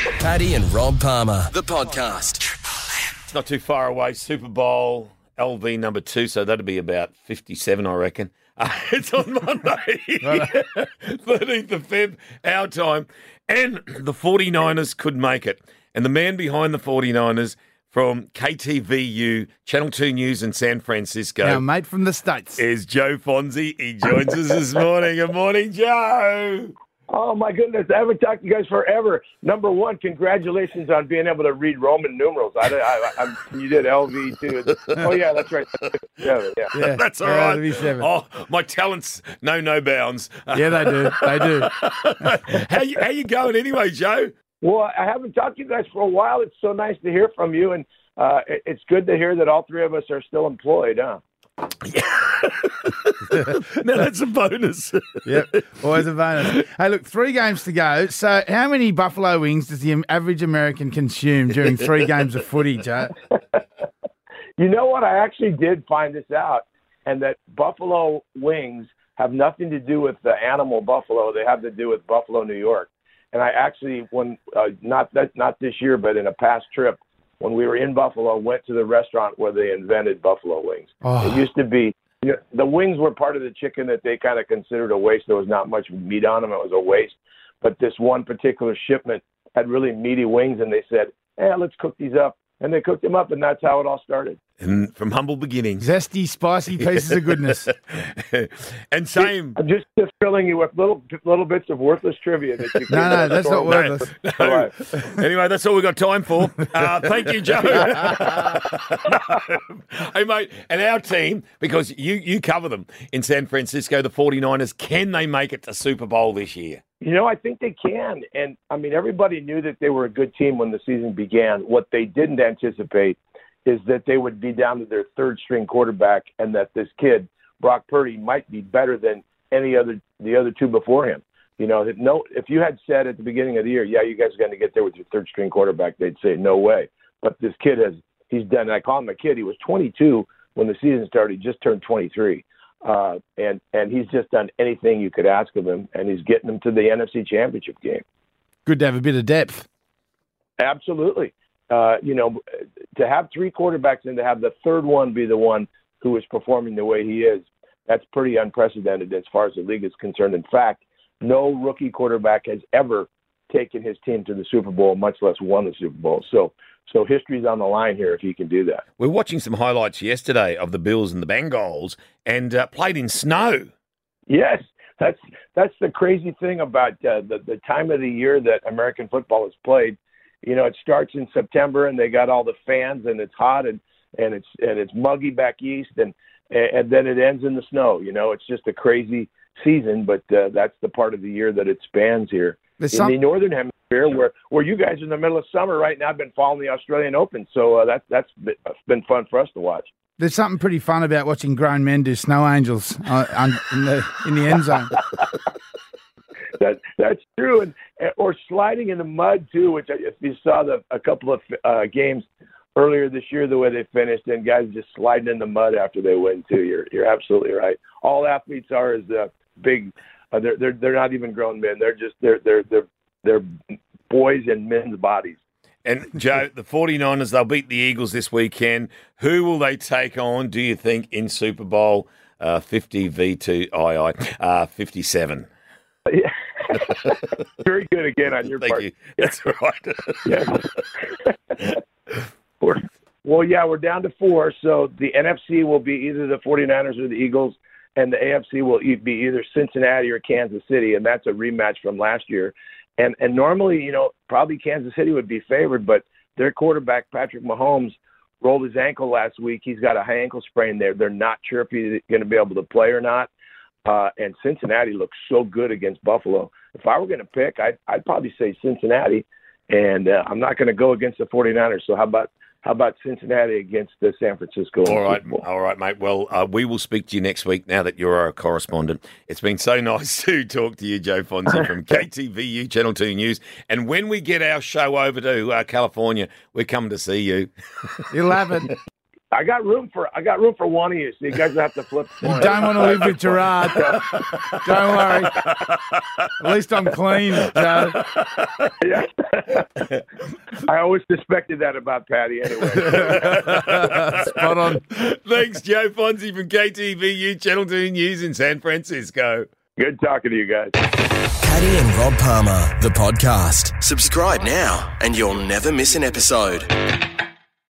Paddy and Rob Palmer, the podcast. It's not too far away. Super Bowl LV number two, so that'll be about 57, I reckon. Uh, it's on Monday, 13th of Feb, our time. And the 49ers could make it. And the man behind the 49ers from KTVU, Channel 2 News in San Francisco, Our mate from the States. is Joe Fonzi. He joins us this morning. Good morning, Joe. Oh my goodness! I haven't talked to you guys forever. Number one, congratulations on being able to read Roman numerals. I, I, I, you did LV too. Oh yeah, that's right. Yeah, yeah. Yeah, That's all yeah, right. it'll be seven. Oh, my talents know no bounds. Yeah, they do. They do. how you how you going anyway, Joe? Well, I haven't talked to you guys for a while. It's so nice to hear from you, and uh, it, it's good to hear that all three of us are still employed. Huh? no, that's a bonus. Yep, always a bonus. Hey, look, three games to go. So, how many buffalo wings does the average American consume during three games of footy, Joe? You know what? I actually did find this out, and that buffalo wings have nothing to do with the animal buffalo. They have to do with Buffalo, New York. And I actually, when uh, not that not this year, but in a past trip, when we were in Buffalo, went to the restaurant where they invented buffalo wings. Oh. It used to be you know, the wings were part of the chicken that they kind of considered a waste. There was not much meat on them; it was a waste. But this one particular shipment had really meaty wings, and they said, "Eh, let's cook these up." And they cooked them up, and that's how it all started. And from humble beginnings. Zesty, spicy pieces of goodness. and same. I'm just, just filling you with little little bits of worthless trivia that you. No, no, that's throw not away. worthless. All right. Anyway, that's all we've got time for. Uh, thank you, Joe. hey, mate, and our team, because you, you cover them in San Francisco, the 49ers, can they make it to Super Bowl this year? You know, I think they can. And I mean, everybody knew that they were a good team when the season began. What they didn't anticipate is that they would be down to their third string quarterback and that this kid, Brock Purdy, might be better than any other the other two before him. You know, that no if you had said at the beginning of the year, yeah, you guys are going to get there with your third string quarterback, they'd say no way. But this kid has he's done I call him a kid. He was 22 when the season started, he just turned 23. Uh, and and he's just done anything you could ask of him, and he's getting them to the NFC Championship game. Good to have a bit of depth. Absolutely. Uh, you know, to have three quarterbacks and to have the third one be the one who is performing the way he is, that's pretty unprecedented as far as the league is concerned. In fact, no rookie quarterback has ever taken his team to the Super Bowl, much less won the Super Bowl. So, so history's on the line here if he can do that. We're watching some highlights yesterday of the Bills and the Bengals and uh, played in snow. Yes, that's that's the crazy thing about uh, the the time of the year that American football is played. You know, it starts in September, and they got all the fans, and it's hot, and and it's and it's muggy back east, and and then it ends in the snow. You know, it's just a crazy season, but uh, that's the part of the year that it spans here There's in some, the northern hemisphere, where where you guys are in the middle of summer right now. I've been following the Australian Open, so uh, that that's been, fun for us to watch. there's something pretty fun about watching grown men do snow angels uh, in the in the end zone. that that's true, and or sliding in the mud too. Which I- if you saw the a couple of uh, games earlier this year, the way they finished, and guys just sliding in the mud after they win too. You're you're absolutely right. All athletes are is uh, big. Uh, they're they're they're not even grown men. They're just they're they're they're they're boys in men's bodies. And Joe, the 49ers, they'll beat the Eagles this weekend. Who will they take on, do you think, in Super Bowl uh, 50 v2 II uh, 57? Very good again on your Thank part. you. That's right. Yeah. We're- well, yeah, we're down to four. So the NFC will be either the 49ers or the Eagles, and the AFC will be either Cincinnati or Kansas City, and that's a rematch from last year. And and normally, you know, probably Kansas City would be favored, but their quarterback Patrick Mahomes rolled his ankle last week. He's got a high ankle sprain there. They're not sure if he's going to be able to play or not. Uh, and Cincinnati looks so good against Buffalo. If I were going to pick, I'd, I'd probably say Cincinnati. And uh, I'm not going to go against the 49ers. So how about how about Cincinnati against the San Francisco? All right, Super Bowl? all right, mate. Well, uh, we will speak to you next week now that you're our correspondent. It's been so nice to talk to you, Joe Fonzi from KTVU Channel 2 News. And when we get our show over to uh, California, we're coming to see you. You'll have it. I got room for I got room for one of you, so you guys have to flip. You don't want to live with Gerard. don't worry. At least I'm clean, Joe. Yeah. I always suspected that about Patty. Anyway, Spot on. Thanks, Joe Fonzi from KTVU Channel 2 News in San Francisco. good talking to you guys. Patty and Rob Palmer, the podcast. Subscribe now and you'll never miss an episode.